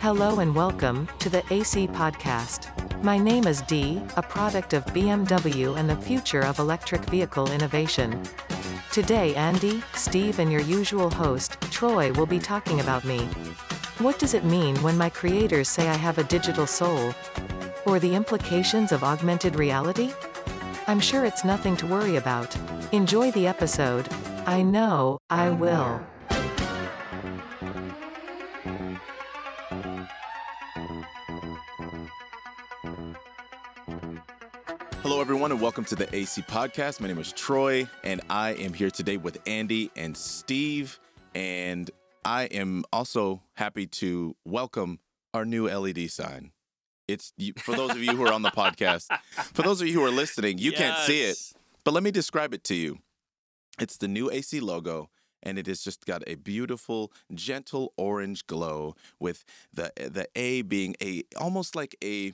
Hello and welcome to the AC Podcast. My name is Dee, a product of BMW and the future of electric vehicle innovation. Today, Andy, Steve, and your usual host, Troy, will be talking about me. What does it mean when my creators say I have a digital soul? Or the implications of augmented reality? I'm sure it's nothing to worry about. Enjoy the episode. I know, I will. Hello, everyone, and welcome to the AC Podcast. My name is Troy, and I am here today with Andy and Steve. And I am also happy to welcome our new LED sign. It's for those of you who are on the podcast, for those of you who are listening, you can't see it, Yes. But let me describe it to you. It's the new AC logo, and it has just got a beautiful, gentle orange glow with the the A being a almost like a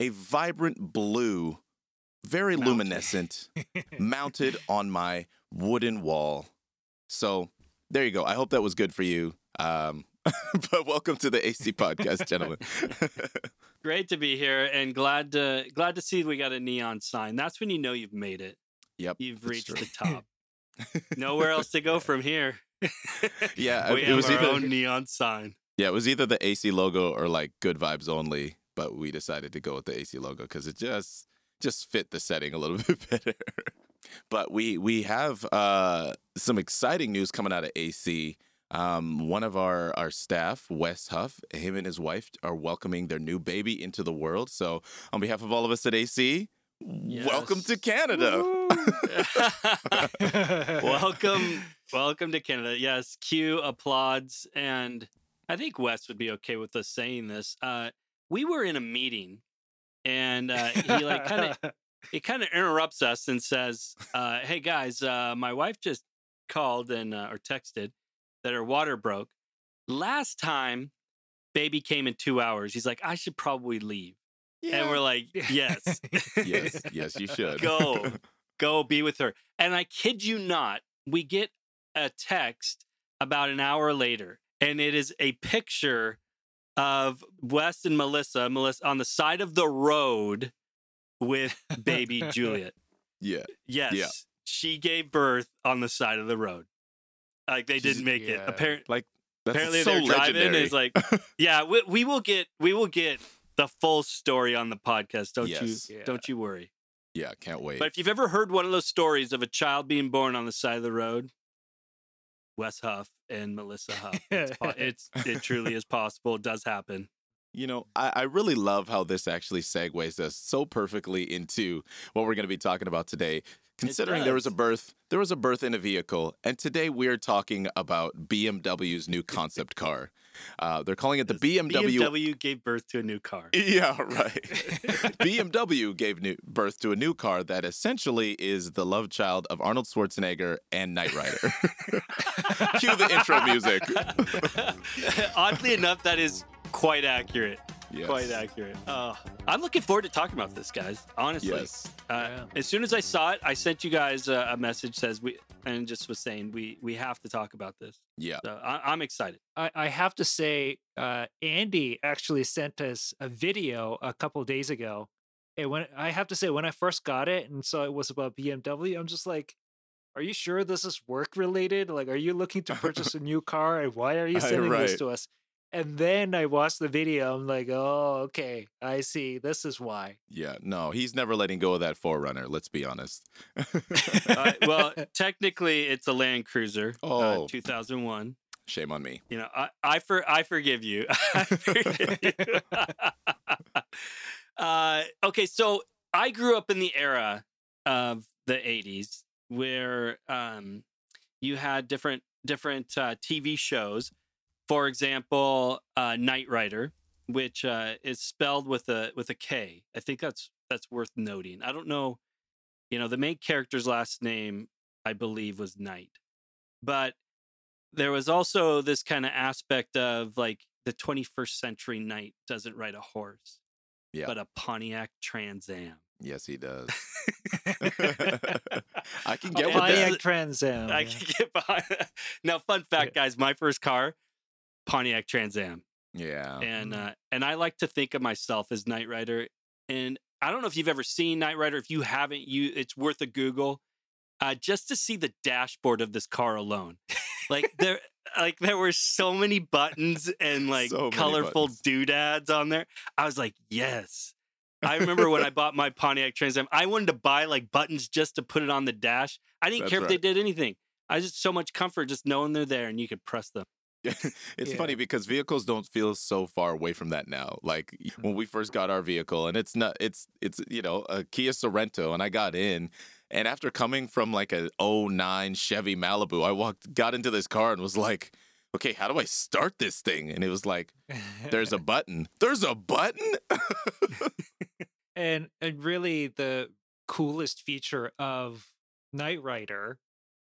a vibrant blue, very Mounted. luminescent, mounted on my wooden wall. So there you go. I hope that was good for you. Um, but welcome to the AC podcast, gentlemen. Great to be here and glad to glad to see we got a neon sign. That's when you know you've made it. Yep. You've reached true. the top. Nowhere else to go from here. Yeah, we it have was our either own neon sign. yeah, it was either the AC logo or like good vibes only. But we decided to go with the AC logo because it just just fit the setting a little bit better. but we we have uh, some exciting news coming out of AC. Um, one of our our staff, Wes Huff, him and his wife are welcoming their new baby into the world. So, on behalf of all of us at AC, welcome to Canada. welcome, welcome to Canada. Yes, Q applauds, and I think Wes would be okay with us saying this. Uh, we were in a meeting, and uh, he like kind of he kind of interrupts us and says, uh, "Hey guys, uh, my wife just called and uh, or texted that her water broke. Last time, baby came in two hours. He's like, I should probably leave, and we're like, yes, yes, yes, you should Go. go be with her. And I kid you not, we get a text about an hour later, and it is a picture of Wes and Melissa, Melissa on the side of the road with baby Juliet. yeah, Yes, she gave birth on the side of the road. Like they didn't make it. Apparently, like that's apparently so they're driving. Is like, yeah, we, we will get we will get the full story on the podcast. Don't Yes. you? Yeah. Don't you worry. yeah, can't wait. But if you've ever heard one of those stories of a child being born on the side of the road, Wes Huff and Melissa Huff, it's, po- it's it truly is possible. It does happen. You know, I, I really love how this actually segues us so perfectly into what we're going to be talking about today. Considering there was a birth, there was a birth in a vehicle, and today we're talking about BMW's new concept car. Uh, they're calling it the BMW. BMW gave birth to a new car. Yeah, right. BMW gave new birth to a new car that essentially is the love child of Arnold Schwarzenegger and Knight Rider. Cue the intro music. Oddly enough, that is quite accurate. Yes. Quite accurate. Uh, I'm looking forward to talking about this, guys. Honestly, Yes. uh, Yeah. as soon as I saw it, I sent you guys a, a message says we and just was saying we we have to talk about this. Yeah. So I, I'm excited. I, I have to say, uh, Andy actually sent us a video a couple days ago. And when I have to say, when I first got it and saw it was about BMW, I'm just like, are you sure this is work related? Like, are you looking to purchase a new car? And why are you sending this to us? And then I watched the video. I'm like, oh, okay. I see. This is why. Yeah. No, he's never letting go of that 4Runner, let's be honest. Uh, well, technically, it's a Land Cruiser, Oh. uh, 2001. Shame on me. You know, I I, for, I forgive you. I forgive you. uh, okay, so I grew up in the era of the 80s where um, you had different different uh, TV shows. For example, uh, Knight Rider, which uh, is spelled with a with a K. I think that's that's worth noting. I don't know, you know, the main character's last name I believe was Knight, but there was also this kind of aspect of like the 21st century knight doesn't ride a horse, Yeah. but a Pontiac Trans Am. Yes, he does. I can get Oh, with. Pontiac that. Trans Am. I yeah. can get behind. That. now, fun fact, guys, my first car, Pontiac Trans Am, Yeah. and Mhm. uh, and I like to think of myself as Knight Rider. And I don't know if you've ever seen Knight Rider. If you haven't, you it's worth a Google, uh, just to see the dashboard of this car alone. Like there, like there were so many buttons and like So colorful buttons. doodads on there. I was like, yes. I remember when I bought my Pontiac Trans Am, I wanted to buy like buttons just to put it on the dash. I didn't That's care if they did anything. I just so much comfort just knowing they're there and you could press them. it's Yeah. funny because vehicles don't feel so far away from that now. Like when we first got our vehicle, and it's not, it's, it's, you know, a Kia Sorento, and I got in, and after coming from like a 09 Chevy Malibu, I walked, got into this car and was like, okay, how do I start this thing? And it was like, there's a button. There's a button. and and really the coolest feature of Knight Rider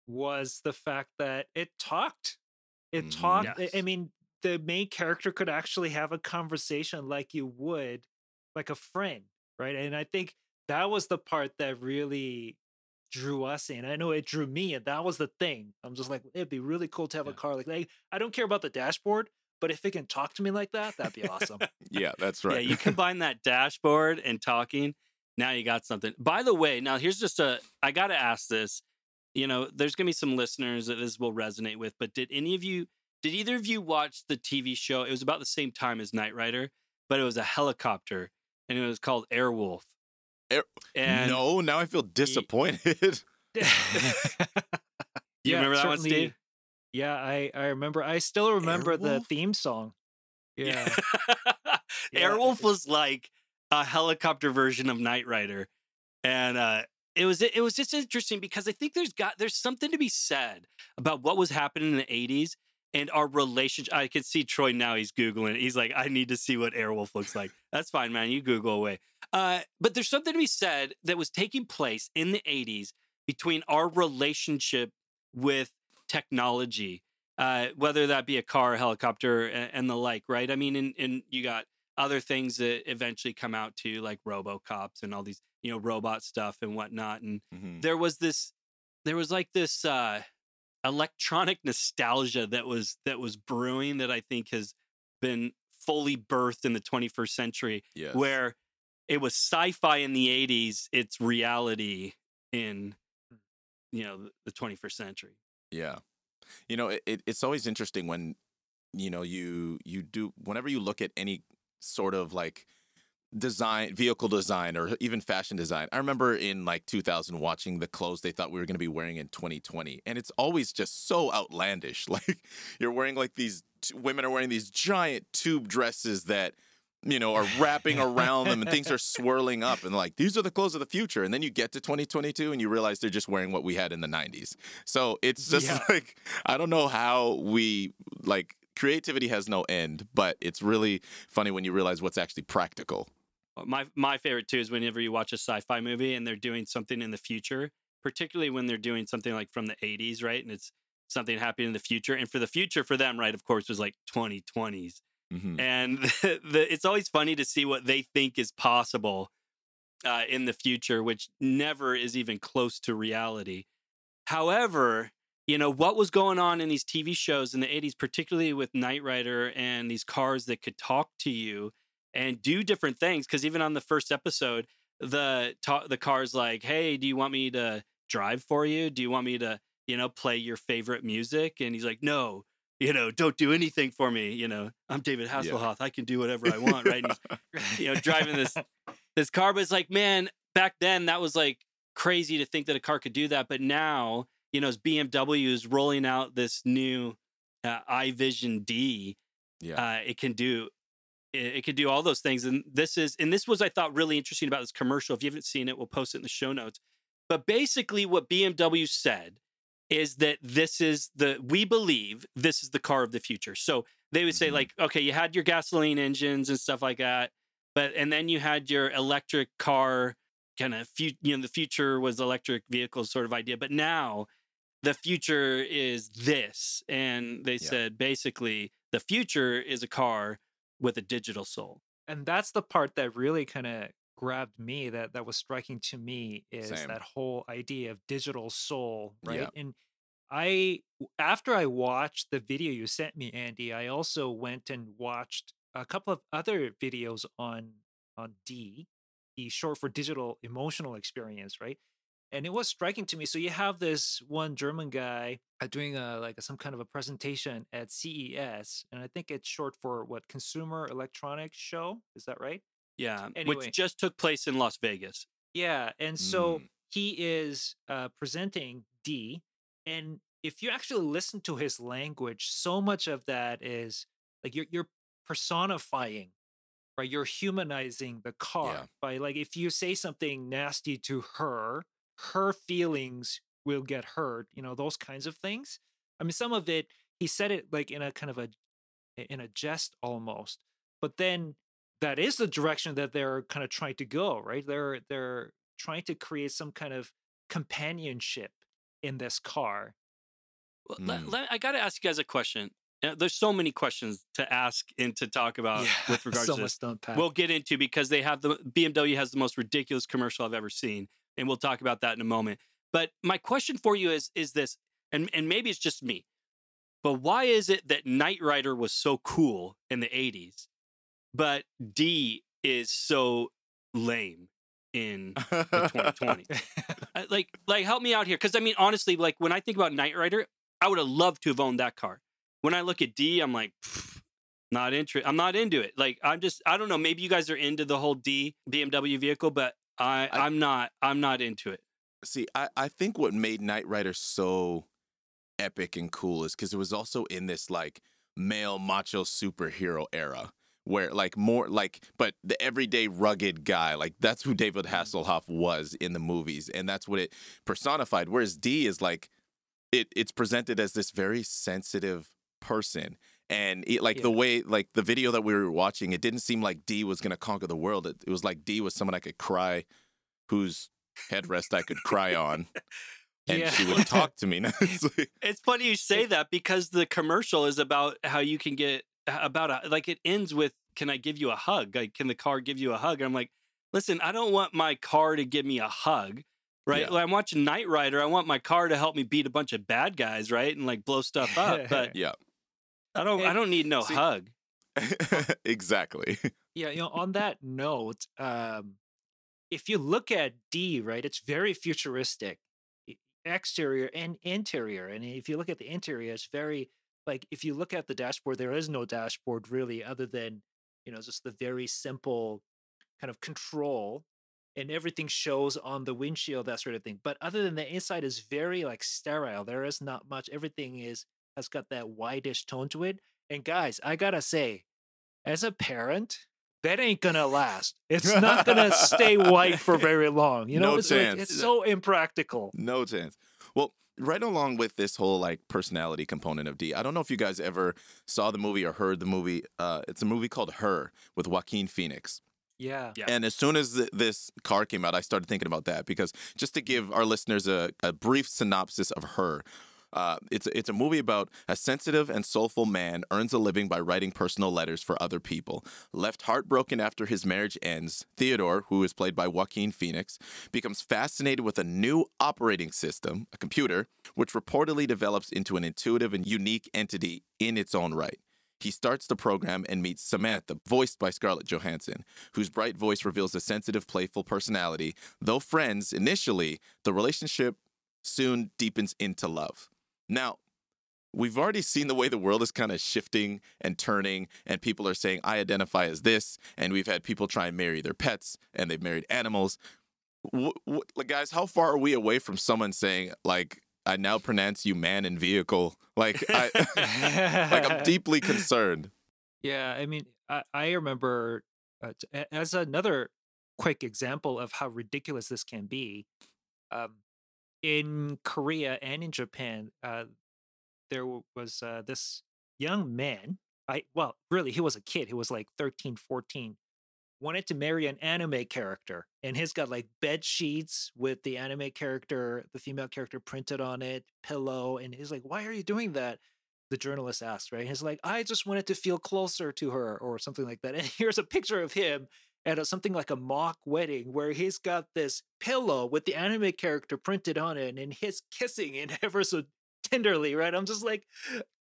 was the fact that it talked. It Mhm. talked. I- I mean, the main character could actually have a conversation like you would, like a friend, right? And I think that was the part that really drew us in. I know it drew me, and that was the thing. I'm just like, it'd be really cool to have a car like that. I don't care about the dashboard, but if it can talk to me like that, that'd be awesome. yeah, that's right. Yeah, you combine that dashboard and talking. Now you got something. By the way, now here's just a I got to ask this. You know, there's going to be some listeners that this will resonate with, but did any of you did either of you watch the TV show? It was about the same time as Knight Rider, but it was a helicopter and it was called Airwolf. Air- And no, now I feel disappointed. you Yeah, remember that one, certainly- Steve? Yeah, I I remember. I still remember the theme song. Yeah, Yeah. Airwolf was like a helicopter version of Knight Rider, and uh, it was it was just interesting because I think there's got there's something to be said about what was happening in the '80s and our relationship. I can see Troy now; he's googling. it. He's like, I need to see what Airwolf looks like. That's fine, man. You Google away. Uh, but there's something to be said that was taking place in the '80s between our relationship with technology uh, whether that be a car, helicopter, and, and the like, right? I mean, and, and you got other things that eventually come out too, like RoboCops and all these, you know, robot stuff and whatnot. And Mhm. there was this, there was like this uh, electronic nostalgia that was that was brewing that I think has been fully birthed in the 21st century, Yes. where it was sci-fi in the 80s, it's reality in, you know, the- the 21st century. Yeah. You know, it, it's always interesting when, you know, you you do whenever you look at any sort of like design, vehicle design, or even fashion design. I remember in like 2000 watching the clothes they thought we were going to be wearing in 2020, and it's always just so outlandish. Like you're wearing like these women are wearing these giant tube dresses that you know are wrapping around them and things are swirling up and like these are the clothes of the future and then you get to 2022 and you realize they're just wearing what we had in the 90s so it's just Yeah. like i don't know how we like creativity has no end but it's really funny when you realize what's actually practical Uh, My my favorite too is whenever you watch a sci-fi movie and they're doing something in the future, particularly when they're doing something like from the 80s, right? And it's something happening in the future. And for the future for them, right, of course, was like 2020s. Mhm. And the, the, it's always funny to see what they think is possible uh, in the future, which never is even close to reality. However, you know, what was going on in these TV shows in the 80s, particularly with Knight Rider and these cars that could talk to you and do different things. Because even on the first episode, the ta- the car's like, "Hey, do you want me to drive for you? Do you want me to, you know, play your favorite music?" And he's like, "No, you know, don't do anything for me. You know, I'm David Hasselhoff. I can do whatever I want, right?" And he's, you know, driving this this car, but it's like, man, back then that was like crazy to think that a car could do that. But now, you know, as BMW is rolling out this new uh, iVision Dee, yeah. uh, it can do it, it can do all those things and this is and this was i thought really interesting about this commercial. If you haven't seen it we'll post it in the show notes. But basically what bmw said is that this is the we believe this is the car of the future. So they would say Mhm. like okay you had your gasoline engines and stuff like that but and then you had your electric car kind of you know the future was electric vehicles sort of idea but now the future is this and they Yeah. said basically the future is a car with a digital soul and that's the part that really kind of grabbed me that that was striking to me is Same. that whole idea of digital soul, right? Yeah. And I after I watched the video you sent me, Andy, I also went and watched a couple of other videos on on Dee, the short for digital emotional experience, right? And it was striking to me. So you have this one German guy uh, doing a like some kind of a presentation at CES, and I think it's short for what Consumer Electronics Show. Is that right? Yeah, Anyway. which just took place in Las Vegas. Yeah, and so Mm. he is uh, presenting Dee, and if you actually listen to his language, so much of that is like you're you're personifying, right? You're humanizing the car Yeah. by like if you say something nasty to her, her feelings will get hurt. You know those kinds of things. I mean, some of it he said it like in a kind of a in a jest almost, but then that is the direction that they're kind of trying to go right they're they're trying to create some kind of companionship in this car Well, let- Mm. let- I got to ask you guys a question. Uh, There's so many questions to ask and to talk about with regards so to this. to. We'll get into because they have the BMW has the most ridiculous commercial I've ever seen, and we'll talk about that in a moment. But my question for you is is this, and and maybe it's just me, but why is it that Knight Rider was so cool in the '80s, but Dee is so lame in 2020? Uh, like like help me out here because i mean honestly like when i think about knight rider i would have loved to have owned that car when i look at d i'm like "Pfft, not interested i'm not into it. Like i'm just i don't know maybe you guys are into the whole d bmw vehicle but i, I- am not i'm not into it. See, I, I think what made Knight Rider so epic and cool is because it was also in this like male macho superhero era where like more like but the everyday rugged guy like that's who David mm-hmm. Hasselhoff was in the movies and that's what it personified whereas Dee is like it it's presented as this very sensitive person and it, like the way like the video that we were watching it didn't seem like Dee was going to conquer the world. It, it was like Dee was someone I could cry whose headrest I could cry on and Yeah. she would talk to me. It's like- it's funny you say that because the commercial is about how you can get about a like it ends with can i give you a hug? Like can the car give you a hug? And i'm like listen i don't want my car to give me a hug right? Yeah. Like, i'm watching knight rider. I want my car to help me beat a bunch of bad guys right and like blow stuff up but yeah i don't i don't need no See- hug. Exactly. Yeah you know on that note um if you look at d right it's very futuristic exterior and interior and if you look at the interior it's very like if you look at the dashboard there is no dashboard really other than you know just the very simple kind of control and everything shows on the windshield that sort of thing but other than the inside is very like sterile there is not much everything is has got that whitish tone to it and guys i gotta say as a parent that ain't gonna last it's not gonna stay white for very long you know No it's, like- chance. it's so impractical No chance. Well, right along with this whole like personality component of Dee, I don't know if you guys ever saw the movie or heard the movie. Uh, it's a movie called Her with Joaquin Phoenix. yeah Yeah. And as soon as th- this car came out, I started thinking about that because just to give our listeners a, a brief synopsis of Her. Uh, it's it's a movie about a sensitive and soulful man earns a living by writing personal letters for other people. Left heartbroken after his marriage ends, Theodore, who is played by Joaquin Phoenix, becomes fascinated with a new operating system, a computer, which reportedly develops into an intuitive and unique entity in its own right. He starts the program and meets Samantha, voiced by Scarlett Johansson, whose bright voice reveals a sensitive, playful personality. Though friends initially, the relationship soon deepens into love. Now, we've already seen the way the world is kind of shifting and turning, and people are saying, I identify as this. And we've had people try and marry their pets, and they've married animals. Like, guys, how far are we away from someone saying, like, I now pronounce you man and vehicle? Like, I, like I'm deeply concerned. Yeah, I mean, I, I remember uh, as another quick example of how ridiculous this can be. Um, in Korea and in Japan, uh, there was uh, this young man. I well, really, he was a kid. He was like 13, 14. Wanted to marry an anime character, and he's got like bed sheets with the anime character, the female character printed on it, pillow, and he's like, "Why are you doing that?" the journalist asked, right? He's like, I just wanted to feel closer to her or something like that. And here's a picture of him at a, something like a mock wedding where he's got this pillow with the anime character printed on it and he's kissing it ever so tenderly, right? I'm just like,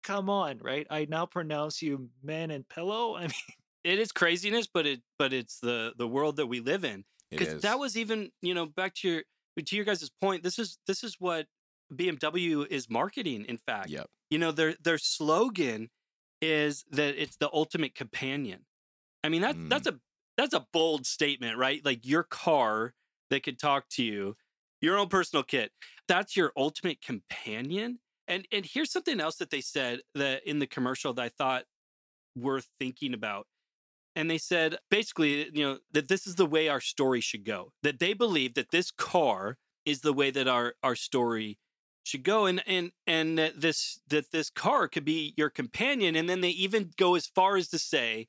come on, right? I now pronounce you man and pillow. I mean, it is craziness, but it but it's the the world that we live in. Because that was even you know back to your to your guys' point. This is this is what BMW is marketing. In fact, Yep. you know their their slogan is that it's the ultimate companion. I mean that's Mm. that's a that's a bold statement, right? Like your car that could talk to you, your own personal kit. That's your ultimate companion. And and here's something else that they said that in the commercial that I thought worth thinking about. And they said basically, you know, that this is the way our story should go. That they believe that this car is the way that our our story should go and and and that this that this car could be your companion and then they even go as far as to say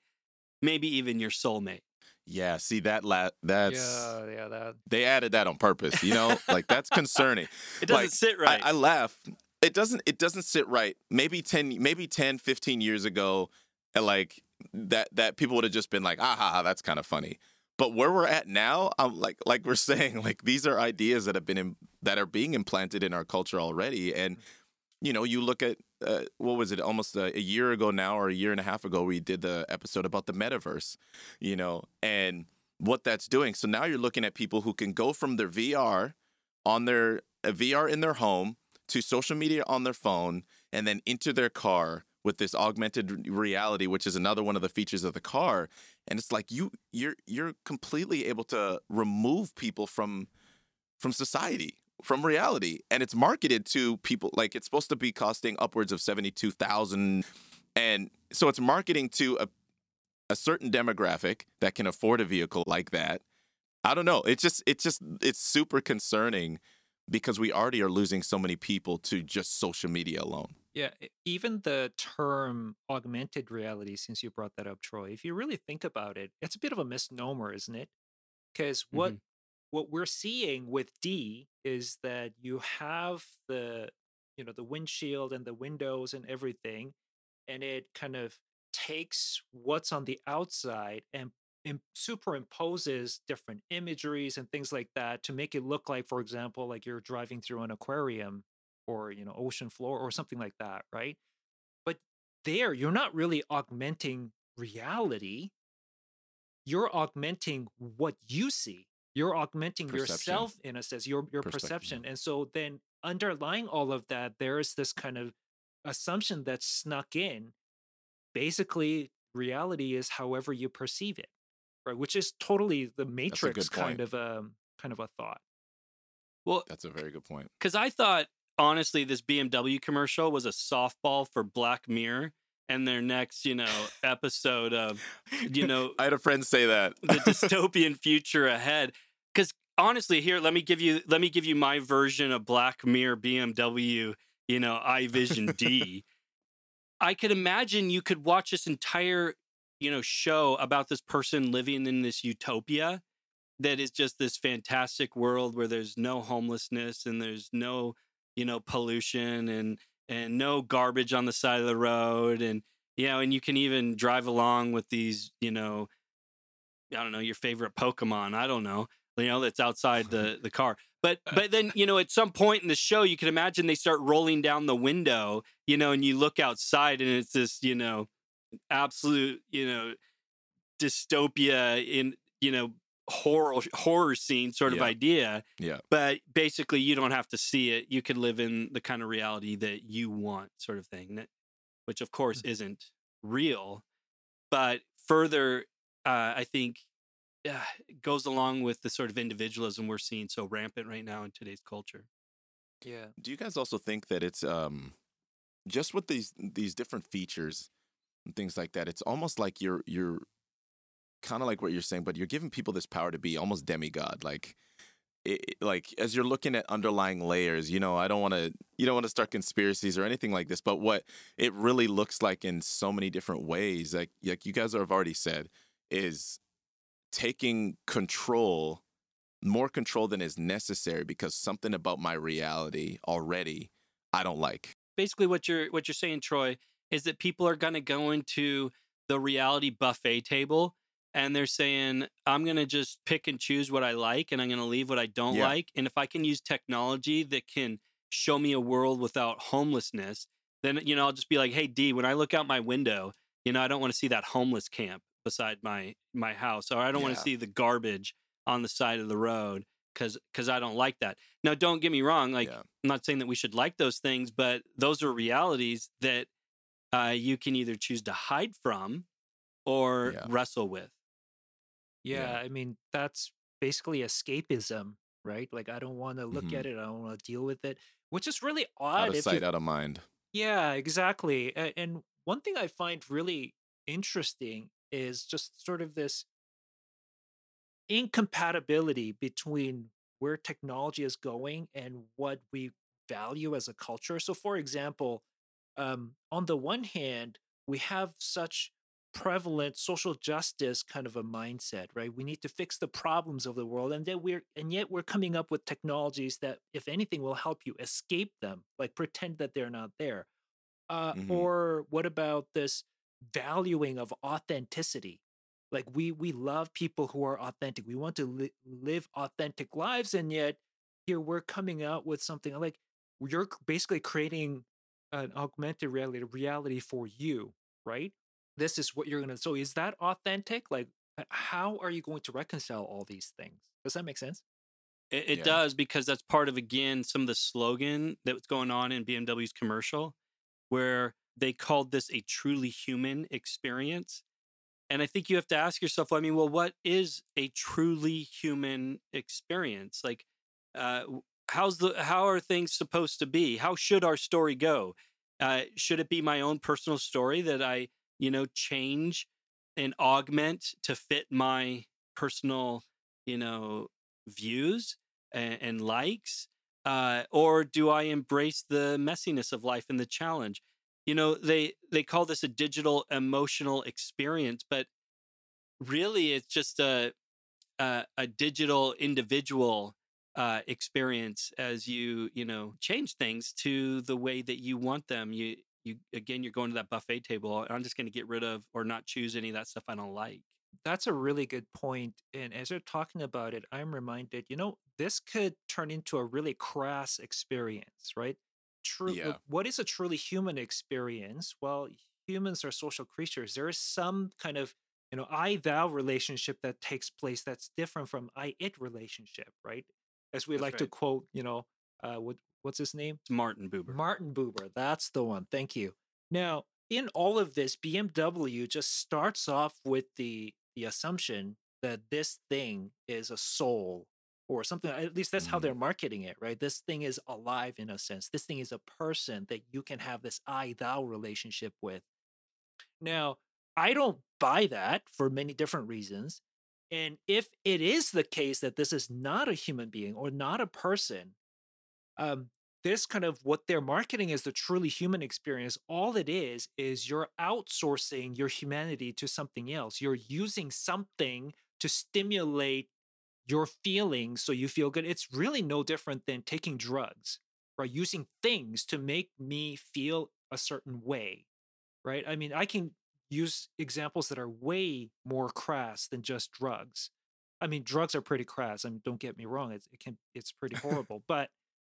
maybe even your soulmate. Yeah, see that la- that's yeah, yeah, that. they added that on purpose, you know? like that's concerning. It doesn't Like, sit right. I, I laugh. It doesn't it doesn't sit right. Maybe 10 maybe 10 15 years ago like that that people would have just been like, "Ah ha, ha that's kind of funny." But where we're at now, I'm like like we're saying like these are ideas that have been in, that are being implanted in our culture already and you know, you look at uh, what was it almost a, a year ago now or a year and a half ago we did the episode about the metaverse, you know, and what that's doing. So now you're looking at people who can go from their VR on their VR in their home to social media on their phone and then into their car with this augmented reality which is another one of the features of the car and it's like you you're you're completely able to remove people from from society from reality and it's marketed to people like it's supposed to be costing upwards of 72,000 and so it's marketing to a a certain demographic that can afford a vehicle like that i don't know it's just it's just it's super concerning because we already are losing so many people to just social media alone Yeah, even the term augmented reality, since you brought that up, Troy, if you really think about it, it's a bit of a misnomer, isn't it? Because what Mhm. What we're seeing with Dee is that you have the you know the windshield and the windows and everything, and it kind of takes what's on the outside and im- superimposes different imageries and things like that to make it look like, for example, like you're driving through an aquarium or you know ocean floor or something like that right? But there you're not really augmenting reality. You're augmenting what you see you're augmenting Perception. yourself in a sense your your perception. and so then underlying all of that there is this kind of assumption that's snuck in. Basically reality is however you perceive it right? Which is totally the mm, matrix kind of a kind of a thought. Well, that's a very good point. because I thought honestly this BMW commercial was a softball for Black Mirror and their next, you know, episode of, you know, i had a friend say that. the dystopian future ahead. Because honestly, here let me give you let me give you my version of Black Mirror BMW, you know, iVision Dee. I could imagine you could watch this entire, you know, show about this person living in this utopia that is just this fantastic world where there's no homelessness and there's no, you know, pollution and and no garbage on the side of the road and you know, and you can even drive along with these, you know, I don't know, your favorite Pokemon. I don't know, you know, that's outside the the car. But uh, but then, uh. you know, at some point in the show, you can imagine they start rolling down the window, you know, and you look outside and it's this, you know, absolute, you know, dystopia in, you know, horror horror scene sort of Yeah. idea. yeah But basically you don't have to see it. You can live in the kind of reality that you want, sort of thing. That which of course mm. isn't real. But further uh, I think uh, goes along with the sort of individualism we're seeing so rampant right now in today's culture. yeah Do you guys also think that it's um just with these these different features and things like that? It's almost like you're you're kind of like what you're saying, but you're giving people this power to be almost demigod, like. It, it- like as you're looking at underlying layers, you know, I don't want to, you don't want to start conspiracies or anything like this. But what it really looks like in so many different ways, like like you guys have already said, is taking control, more control than is necessary because something about my reality already I don't like. Basically, what you're what you're saying, Troy, is that people are going to go into the reality buffet table and they're saying I'm going to just pick and choose what I like and I'm going to leave what I don't Yeah. like. And if I can use technology that can show me a world without homelessness, then you know I'll just be like, "Hey Dee, when I look out my window, you know I don't want to see that homeless camp beside my my house or I don't want to see the garbage on the side of the road cuz cuz I don't like that." Now don't get me wrong, like yeah. I'm not saying that we should like those things, but those are realities that uh, you can either choose to hide from or Yeah. wrestle with. Yeah, Yeah. I mean, that's basically escapism, right? Like, I don't want to look Mhm. at it, I don't want to deal with it, which is really Out odd. of sight, you, out of mind. yeah, exactly. And one thing I find really interesting is just sort of this incompatibility between where technology is going and what we value as a culture. So, for example, um, on the one hand, we have such prevalent social justice kind of a mindset, right? We need to fix the problems of the world, and then we're and yet we're coming up with technologies that, if anything, will help you escape them, like pretend that they're not there. Uh, Mhm. Or what about this valuing of authenticity? Like we we love people who are authentic. We want to li- live authentic lives, and yet here we're coming out with something like you're basically creating an augmented reality reality for you, right? This is what you're gonna. So is that authentic? Like, how are you going to reconcile all these things? Does that make sense? It, it Yeah. does because that's part of again some of the slogan that was going on in BMW's commercial, where they called this a truly human experience. And I think you have to ask yourself, I mean, well, what is a truly human experience? Like, uh, how's the how are things supposed to be? How should our story go? Uh, should it be my own personal story that I, you know, change and augment to fit my personal, you know, views and, and likes? Uh, or do I embrace the messiness of life and the challenge? You know, they they call this a digital emotional experience, but really it's just a a, a digital individual uh, experience as you you know change things to the way that you want them. You you again you're going to that buffet table. I'm just going to get rid of or not choose any of that stuff I don't like. That's a really good point. And as you're talking about it, I'm reminded, you know, this could turn into a really crass experience, right? True. Yeah. What is a truly human experience? Well, humans are social creatures. There is some kind of, you know, I thou relationship that takes place that's different from I it relationship, right? As we That's like to quote, you know, uh, what what's his name? Martin Buber. Martin Buber. That's the one. Thank you. Now, in all of this, BMW just starts off with the the assumption that this thing is a soul or something. At least that's how they're marketing it, right? This thing is alive in a sense. This thing is a person that you can have this I thou relationship with. Now, I don't buy that for many different reasons. And if it is the case that this is not a human being or not a person, um, this kind of what they're marketing as the truly human experience, all it is, is you're outsourcing your humanity to something else. You're using something to stimulate your feelings so you feel good. It's really no different than taking drugs, right? Using things to make me feel a certain way, right? I mean, I can use examples that are way more crass than just drugs. I mean, drugs are pretty crass. I mean, don't get me wrong; it's, it can it's pretty horrible. but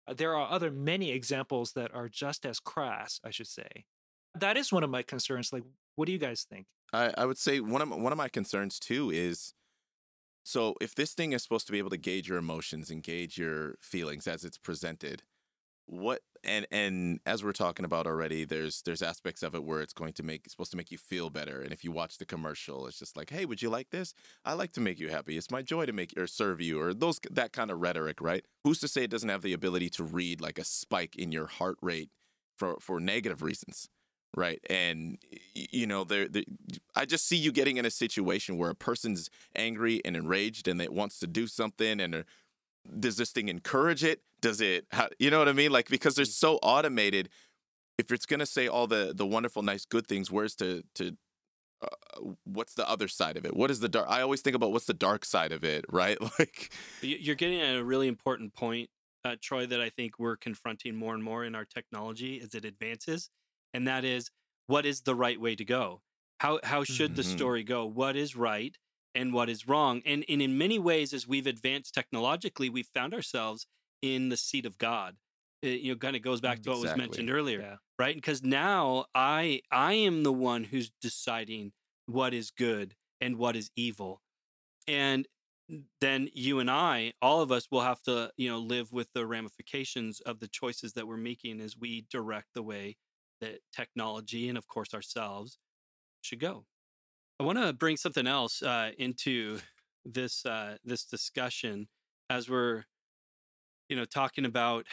uh, there are other many examples that are just as crass, I should say. That is one of my concerns. Like, what do you guys think? I, I would say one of my- one of my concerns too is so if this thing is supposed to be able to gauge your emotions and gauge your feelings as it's presented, what and and as we're talking about already, there's there's aspects of it where it's going to make it's supposed to make you feel better. And if you watch the commercial, it's just like, hey, would you like this? I like to make you happy. It's my joy to make or serve you, or those that kind of rhetoric, right? Who's to say it doesn't have the ability to read like a spike in your heart rate for for negative reasons? Right? And you know there i just see you getting in a situation where a person's angry and enraged and it wants to do something and they're- does this thing encourage it? Does it how, you know what i mean? Like because they're so automated if it's going to say all the the wonderful nice good things where's to to uh, what's the other side of it? What is the dark i always think about what's the dark side of it right? Like You- You're getting at a really important point, uh, Troy, that I think we're confronting more and more in our technology as it advances, and that is what is the right way to go? How how should the Mhm. story go? What is right? and what is wrong. And, and in many ways, as we've advanced technologically, we've found ourselves in the seat of God. It, you know, kind of goes back to what was mentioned earlier, Yeah. right? Because now I I am the one who's deciding what is good and what is evil, and then you and I, all of us, will have to you know live with the ramifications of the choices that we're making as we direct the way that technology and of course ourselves should go. I want to bring something else uh, into this uh, this discussion as we're you know talking about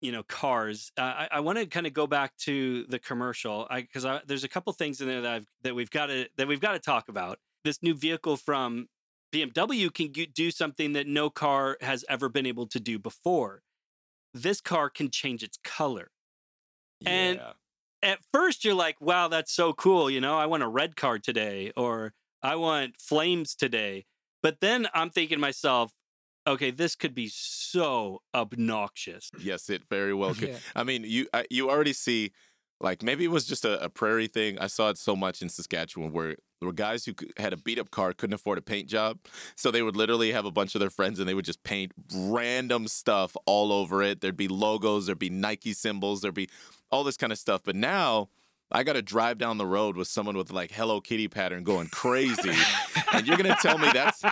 you know cars. Uh, I, I want to kind of go back to the commercial because there's a couple things in there that I've, that we've got to that we've got to talk about. This new vehicle from BMW can g- do something that no car has ever been able to do before. This car can change its color. And- Yeah. At first, you're like, wow, that's so cool. You know, I want a red car today, or I want flames today. But then I'm thinking to myself, okay, this could be so obnoxious. yes, it very well could. Yeah. I mean, you I, you already see, like maybe it was just a, a prairie thing. I saw it so much in Saskatchewan where were guys who had a beat up car couldn't afford a paint job, so they would literally have a bunch of their friends and they would just paint random stuff all over it. There'd be logos, there'd be Nike symbols, there'd be all this kind of stuff. But now. I got to drive down the road with someone with like Hello Kitty pattern going crazy, and you're gonna tell me that's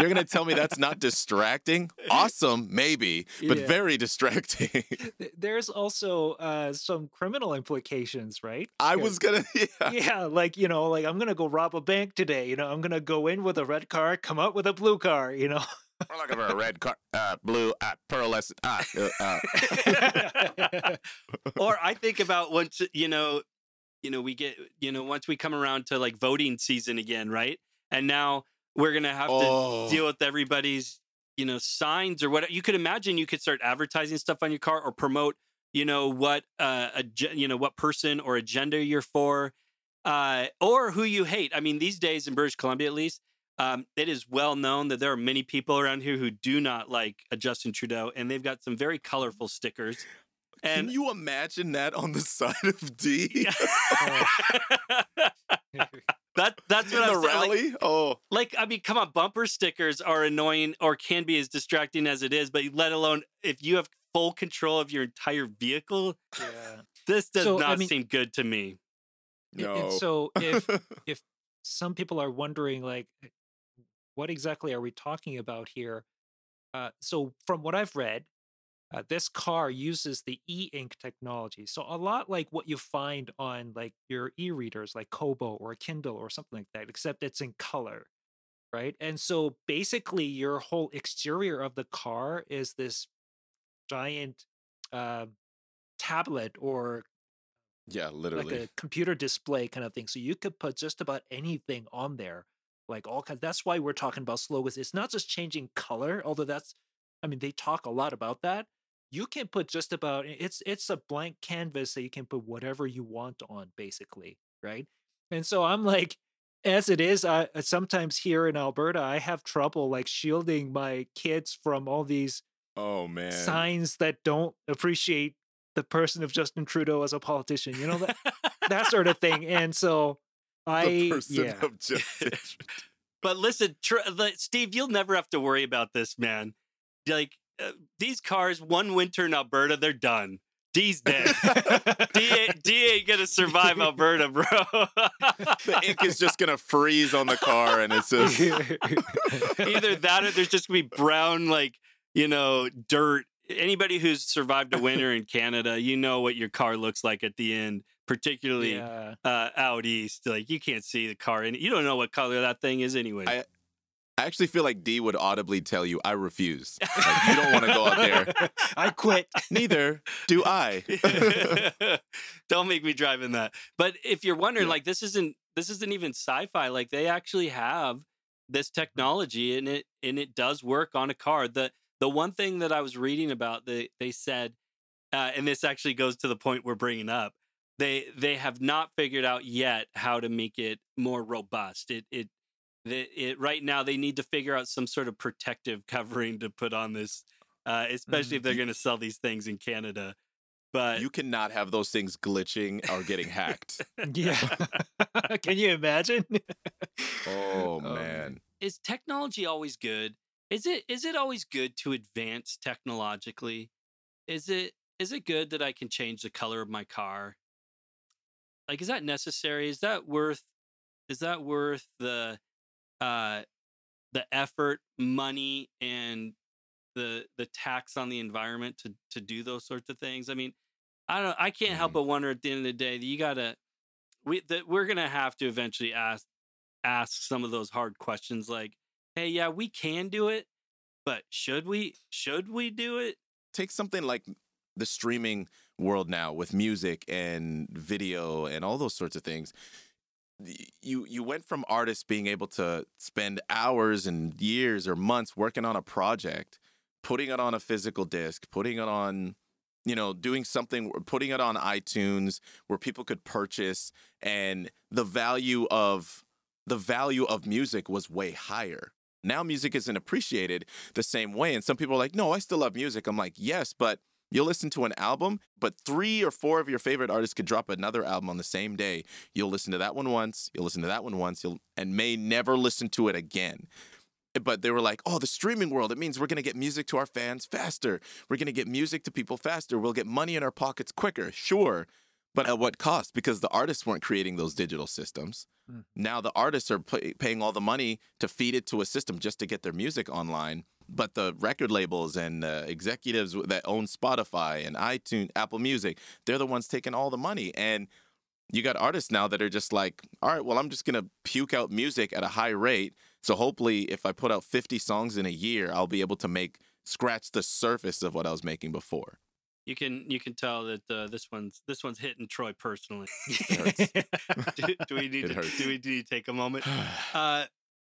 you're gonna tell me that's not distracting? Awesome, maybe, but Yeah. very distracting. There's also uh, some criminal implications, right? I was gonna, yeah. yeah, like you know, like I'm gonna go rob a bank today. You know, I'm gonna go in with a red car, come out with a blue car. You know, We're looking for a red car, uh, blue, uh, pearlescent. Uh, uh, uh. or I think about once you know, you know, we get you know once we come around to like voting season again, right? And now we're gonna have Oh. to deal with everybody's you know signs or what. You could imagine you could start advertising stuff on your car or promote you know what uh, a you know what person or agenda you're for, uh, or who you hate. I mean, these days in British Columbia, at least. Um, it is well known that there are many people around here who do not like Justin Trudeau, and they've got some very colorful stickers. Can you imagine that on the side of Dee that that's in what the I'm saying. Like, rally? oh, like, I mean, come on, bumper stickers are annoying or can be as distracting as it is, but let alone if you have full control of your entire vehicle, yeah. this does So, I not mean- seem good to me. No. And so if if some people are wondering, like, what exactly are we talking about here? Uh, so from what I've read, uh, this car uses the e-ink technology. So a lot like what you find on like your e-readers, like Kobo or Kindle or something like that, except it's in color, right? And so basically, your whole exterior of the car is this giant uh, tablet or yeah, literally. like a computer display kind of thing. So you could put just about anything on there, like all kinds. That's why we're talking about slogans. It's not just changing color, although that's, I mean, they talk a lot about that. You can put just about it's it's a blank canvas that you can put whatever you want on, basically, right? And so I'm like, as it is, I uh, sometimes here in Alberta, I have trouble like shielding my kids from all these oh man. signs that don't appreciate the person of Justin Trudeau as a politician, you know that that sort of thing. And so I person yeah. But listen, tr- the, Steve, you'll never have to worry about this, man. Like uh, these cars, one winter in Alberta, they're done. Dee's dead. Dee, ain't- Dee ain't gonna survive Alberta, bro. the ink is just gonna freeze on the car, and it's just Either that or there's just gonna be brown, like, you know, dirt. Anybody who's survived a winter in Canada, you know what your car looks like at the end, particularly yeah. uh, out east. Like, you can't see the car, and you don't know what color that thing is anyway. I- I actually feel like Dee would audibly tell you, "I refuse. Like, you don't want to go out there. I quit. Neither do I." Don't make me drive in that. But if you're wondering, Yeah. like this isn't this isn't even sci-fi. Like they actually have this technology and it and it does work on a car. The the one thing that I was reading about, they they said, uh, and this actually goes to the point we're bringing up. They they have not figured out yet how to make it more robust. It it the, it right now they need to figure out some sort of protective covering to put on this, uh, especially if they're going to sell these things in Canada. But You cannot have those things glitching or getting hacked. Yeah. Can you imagine? Oh Oh, man. is technology always good? Is it is it always good to advance technologically? Is it is it good that I can change the color of my car? Like is that necessary? Is that worth is that worth the uh the effort, money and the the tax on the environment to to do those sorts of things? I mean, I don't I can't help Mhm. but wonder at the end of the day that you got to we that we're going to have to eventually ask ask some of those hard questions like, "Hey, yeah, we can do it, but should we should we do it?" Take something like the streaming world now with music and video and all those sorts of things. You you went from artists being able to spend hours and years or months working on a project, putting it on a physical disc, putting it on you know, doing something, putting it on iTunes where people could purchase, and the value of the value of music was way higher. Now music isn't appreciated the same way, and some people are like, "No, I still love music." I'm like, "Yes, but you'll listen to an album, but three or four of your favorite artists could drop another album on the same day. You'll listen to that one once, you'll listen to that one once, you'll and may never listen to it again." but they were like, oh, the streaming world, it means we're to get music to our fans faster. We're to get music to people faster. We'll get money in our pockets quicker. Sure. But at what cost? Because the artists weren't creating those digital systems. Hmm. Now the artists are pay- paying all the money to feed it to a system just to get their music online. But the record labels and uh, executives that own Spotify and iTunes, Apple Music, they're the ones taking all the money. And you got artists now that are just like, all right, well, I'm just going to puke out music at a high rate. So hopefully, if I put out 50 songs in a year, I'll be able to make scratch the surface of what I was making before. You can you can tell that uh, this one's this one's hitting Troy personally. do, do we need to do we need to take a moment? Uh,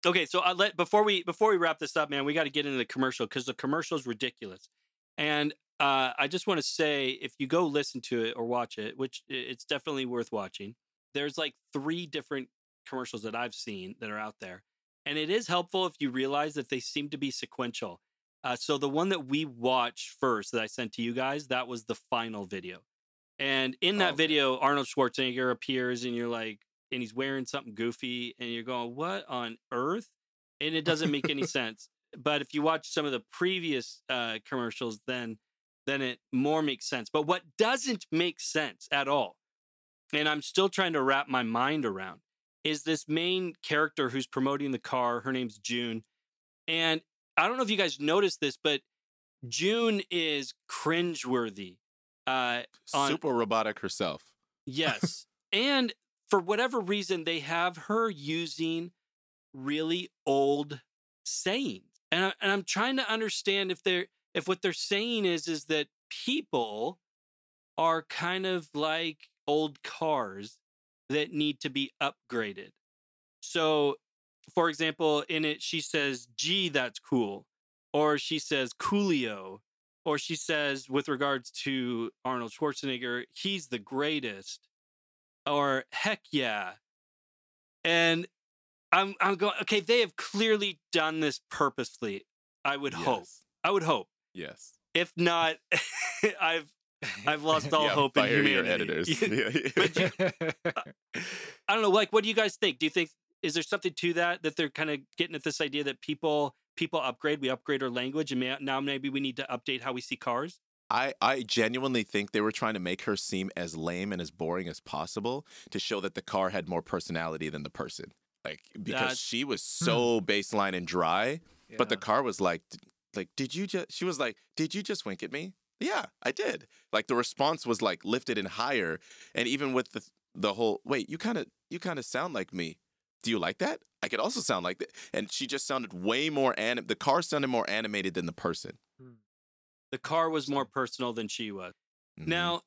okay, so I let before we before we wrap this up, man, we got to get into the commercial because the commercial is ridiculous. And uh, I just want to say, if you go listen to it or watch it, which it's definitely worth watching, there's like three different commercials that I've seen that are out there, and it is helpful if you realize that they seem to be sequential. Uh, so the one that we watched first that I sent to you guys, that was the final video. And in that Okay. video, Arnold Schwarzenegger appears, and you're like, and he's wearing something goofy, and you're going, "What on earth?" And it doesn't make any sense. But if you watch some of the previous uh, commercials, then then it more makes sense. But what doesn't make sense at all, and I'm still trying to wrap my mind around, is this main character who's promoting the car. Her name's June, and I don't know if you guys noticed this, but June is cringeworthy. Uh, on- Super robotic herself. Yes. and for whatever reason, they have her using really old sayings. And, I, and I'm trying to understand if they're if what they're saying is is that people are kind of like old cars that need to be upgraded. So, for example, in it she says, "Gee, that's cool," or she says, "Coolio," or she says, with regards to Arnold Schwarzenegger, "He's the greatest," or "Heck yeah," and I'm I'm going. Okay, they have clearly done this purposefully. I would hope. I would hope. Yes. If not, I've I've lost all yeah, hope in humanity. editors. But Yeah. Uh, I don't know. Like, what do you guys think? Do you think is there something to that that they're kind of getting at this idea that people people upgrade, we upgrade our language, and may, now maybe we need to update how we see cars? I, I genuinely think they were trying to make her seem as lame and as boring as possible to show that the car had more personality than the person. Like because That's- she was hmm. so baseline and dry, but the car was like like did you just she was like, "Did you just wink at me?" Yeah, I did. Like the response was like lifted and higher and even with the the whole, "Wait, you kind of you kind of sound like me." Do you like that? I could also sound like that. And she just sounded way more anim- the car sounded more animated than the person. The car was more personal than she was. Mhm. Now,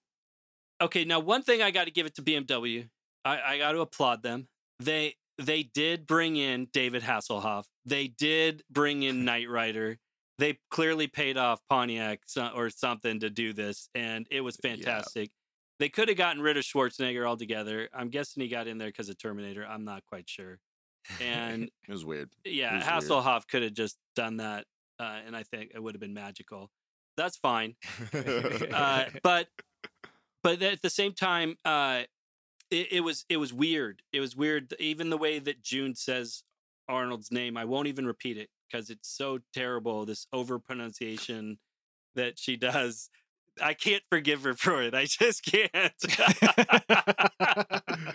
okay, now one thing I got to give it to BMW. I, I got to applaud them. They they did bring in David Hasselhoff. They did bring in Knight Rider. They clearly paid off Pontiac or something to do this, and it was Yeah. fantastic. They could have gotten rid of Schwarzenegger altogether. I'm guessing he got in there because of Terminator. I'm not quite sure. And it was weird. yeah, was weird. Hasselhoff could have just done that, uh, and I think it would have been magical. That's fine. Uh, but but at the same time, uh, it, it was it was weird. It was weird. Even the way that June says Arnold's name, I won't even repeat it because it's so terrible. This over pronunciation that she does. I can't forgive her for it. I just can't.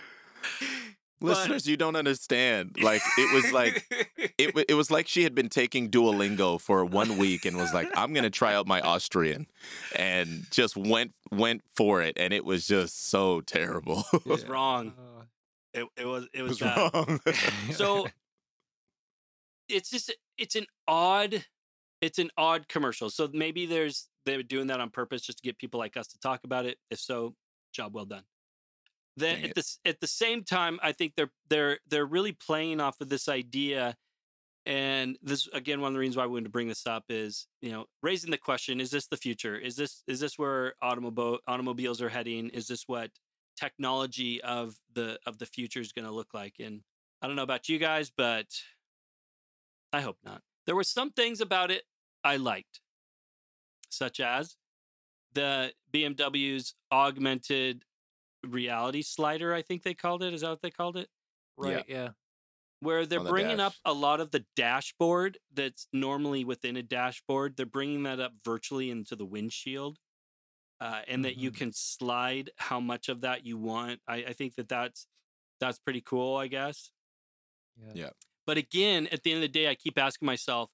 Listeners, you don't understand. Like it was like it, it was like she had been taking Duolingo for one week and was like, "I'm gonna try out my Austrian," and just went went for it, and it was just so terrible. it was wrong. Uh, It, it was it it was was bad. wrong. So it's just it's an odd it's an odd commercial. So maybe there's they're doing that on purpose just to get people like us to talk about it. If so, job well done. Then Dang at it. this at the same time, I think they're they're they're really playing off of this idea. And this again, one of the reasons why we wanted to bring this up is, you know, raising the question: Is this the future? Is this is this where automobile automobiles are heading? Is this what technology of the of the future is going to look like? And I don't know about you guys, but I hope not. There were some things about it I liked, such as the BMW's augmented reality slider, I think they called it. Is that what they called it? right. Yeah. Where they're the bringing up a lot of the dashboard that's normally within a dashboard. They're bringing that up virtually into the windshield. Uh, and that you Mhm. can slide how much of that you want. I, I think that that's that's pretty cool. I guess. Yeah. Yeah. But again, at the end of the day, I keep asking myself,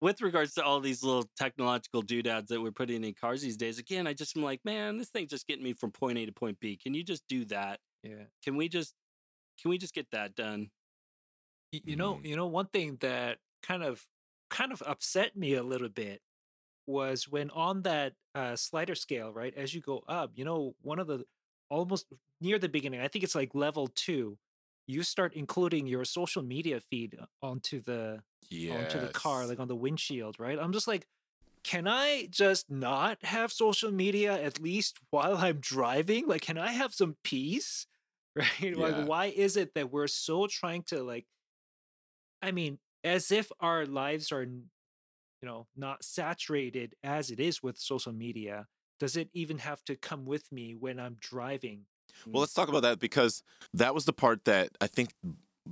with regards to all these little technological doodads that we're putting in cars these days, again, I just am like, man, this thing's just getting me from point A to point B. Can you just do that? Yeah. Can we just can we just get that done? Y- You know, Mhm. you know, one thing that kind of kind of upset me a little bit was when on that uh, slider scale, right? As you go up, you know, one of the almost near the beginning, I think it's like level two. You start including your social media feed uh, onto the onto the car, like on the windshield, right? I'm just like, can I just not have social media at least while I'm driving? Like, can I have some peace? Right? Yeah. Like, why is it that we're so trying to like I mean, as if our lives are, you know, not saturated as it is with social media. Does it even have to come with me when I'm driving? Well, mm. let's talk about that because that was the part that I think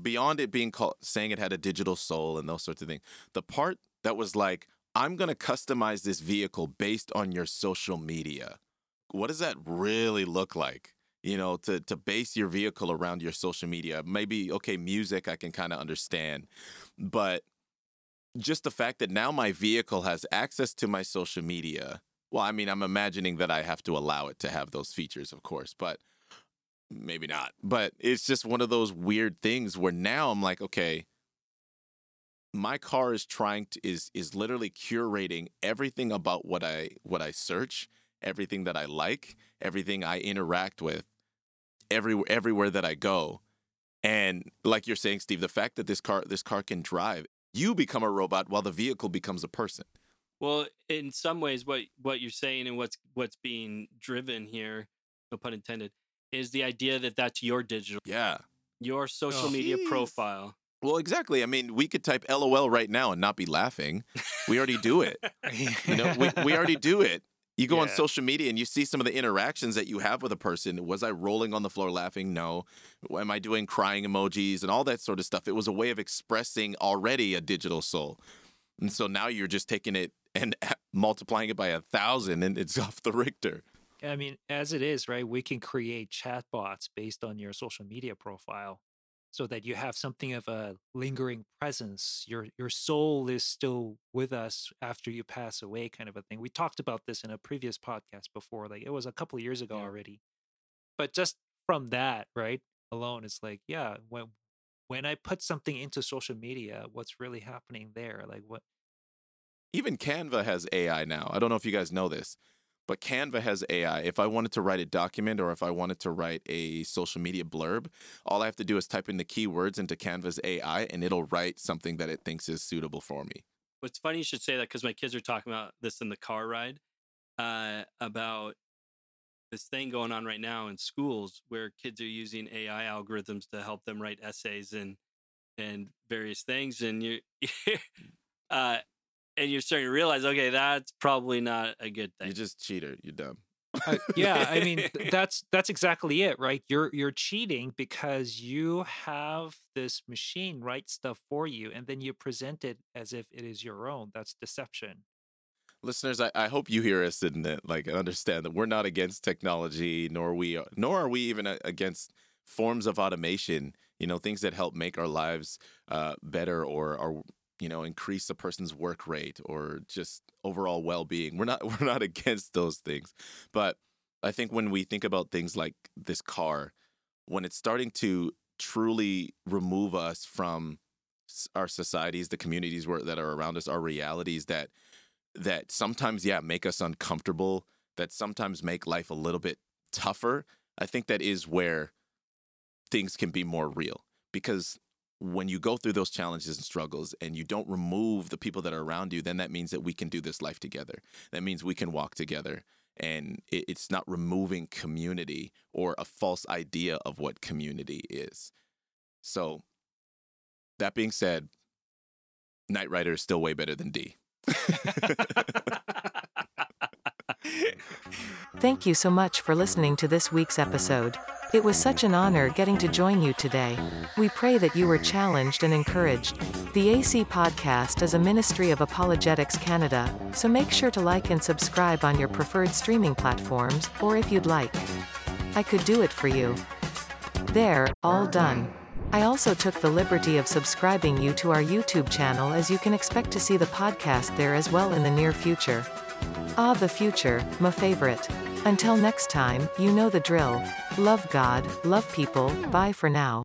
beyond it being called saying it had a digital soul and those sorts of things, the part that was like, I'm gonna customize this vehicle based on your social media. What does that really look like? You know, to to base your vehicle around your social media. Maybe okay, music I can kind of understand, but just the fact that now my vehicle has access to my social media. Well, I mean, I'm imagining that I have to allow it to have those features, of course, but maybe not. But it's just one of those weird things where now I'm like, okay, my car is trying to is is literally curating everything about what I what I search, everything that I like, everything I interact with, every everywhere that I go. And like you're saying, Steve, the fact that this car this car can drive, you become a robot while the vehicle becomes a person. Well, in some ways, what what you're saying and what's what's being driven here, no pun intended, is the idea that that's your digital, Yeah. your social Oh. media Jeez. profile. Well, exactly. I mean, we could type LOL right now and not be laughing. We already do it. You know, we, we already do it. You go on social media and you see some of the interactions that you have with a person. Was I rolling on the floor laughing? No. Am I doing crying emojis and all that sort of stuff? It was a way of expressing already a digital soul. And so now you're just taking it and multiplying it by a thousand and it's off the Richter. I mean, as it is, right? We can create chatbots based on your social media profile so that you have something of a lingering presence. Your your soul is still with us after you pass away, kind of a thing. We talked about this in a previous podcast before. Like it was a couple of years ago Yeah. already. But just from that, right, alone, it's like, yeah, when when I put something into social media, what's really happening there? Like what Even Canva has AI now. I don't know if you guys know this, but Canva has AI. If I wanted to write a document or if I wanted to write a social media blurb, all I have to do is type in the keywords into Canva's AI and it'll write something that it thinks is suitable for me. What's funny you should say that because my kids are talking about this in the car ride uh, about this thing going on right now in schools where kids are using AI algorithms to help them write essays and and various things, and you're uh, and you're starting to realize, okay, that's probably not a good thing. You're just cheater. You're dumb. Uh, yeah, I mean that's that's exactly it, right? You're you're cheating because you have this machine write stuff for you, and then you present it as if it is your own. That's deception. Listeners, I, I hope you hear us and that, like understand that we're not against technology, nor we nor are we even against forms of automation. You know, things that help make our lives uh, better or or you know increase a person's work rate or just overall well-being. We're not we're not against those things, but I think when we think about things like this car, when it's starting to truly remove us from our societies, the communities where, that are around us, our realities that that sometimes yeah make us uncomfortable, that sometimes make life a little bit tougher. I think that is where things can be more real because when you go through those challenges and struggles and you don't remove the people that are around you, then that means that we can do this life together. That means we can walk together. And it's not removing community or a false idea of what community is. So, that being said, Knight Rider is still way better than Dee. Thank you so much for listening to this week's episode. It was such an honor getting to join you today. We pray that you were challenged and encouraged. The AC Podcast is a ministry of Apologetics Canada, so make sure to like and subscribe on your preferred streaming platforms, or if you'd like. I could do it for you. There, all done. I also took the liberty of subscribing you to our YouTube channel as you can expect to see the podcast there as well in the near future. Ah, the future, my favorite. Until next time, you know the drill. Love God, love people, bye for now.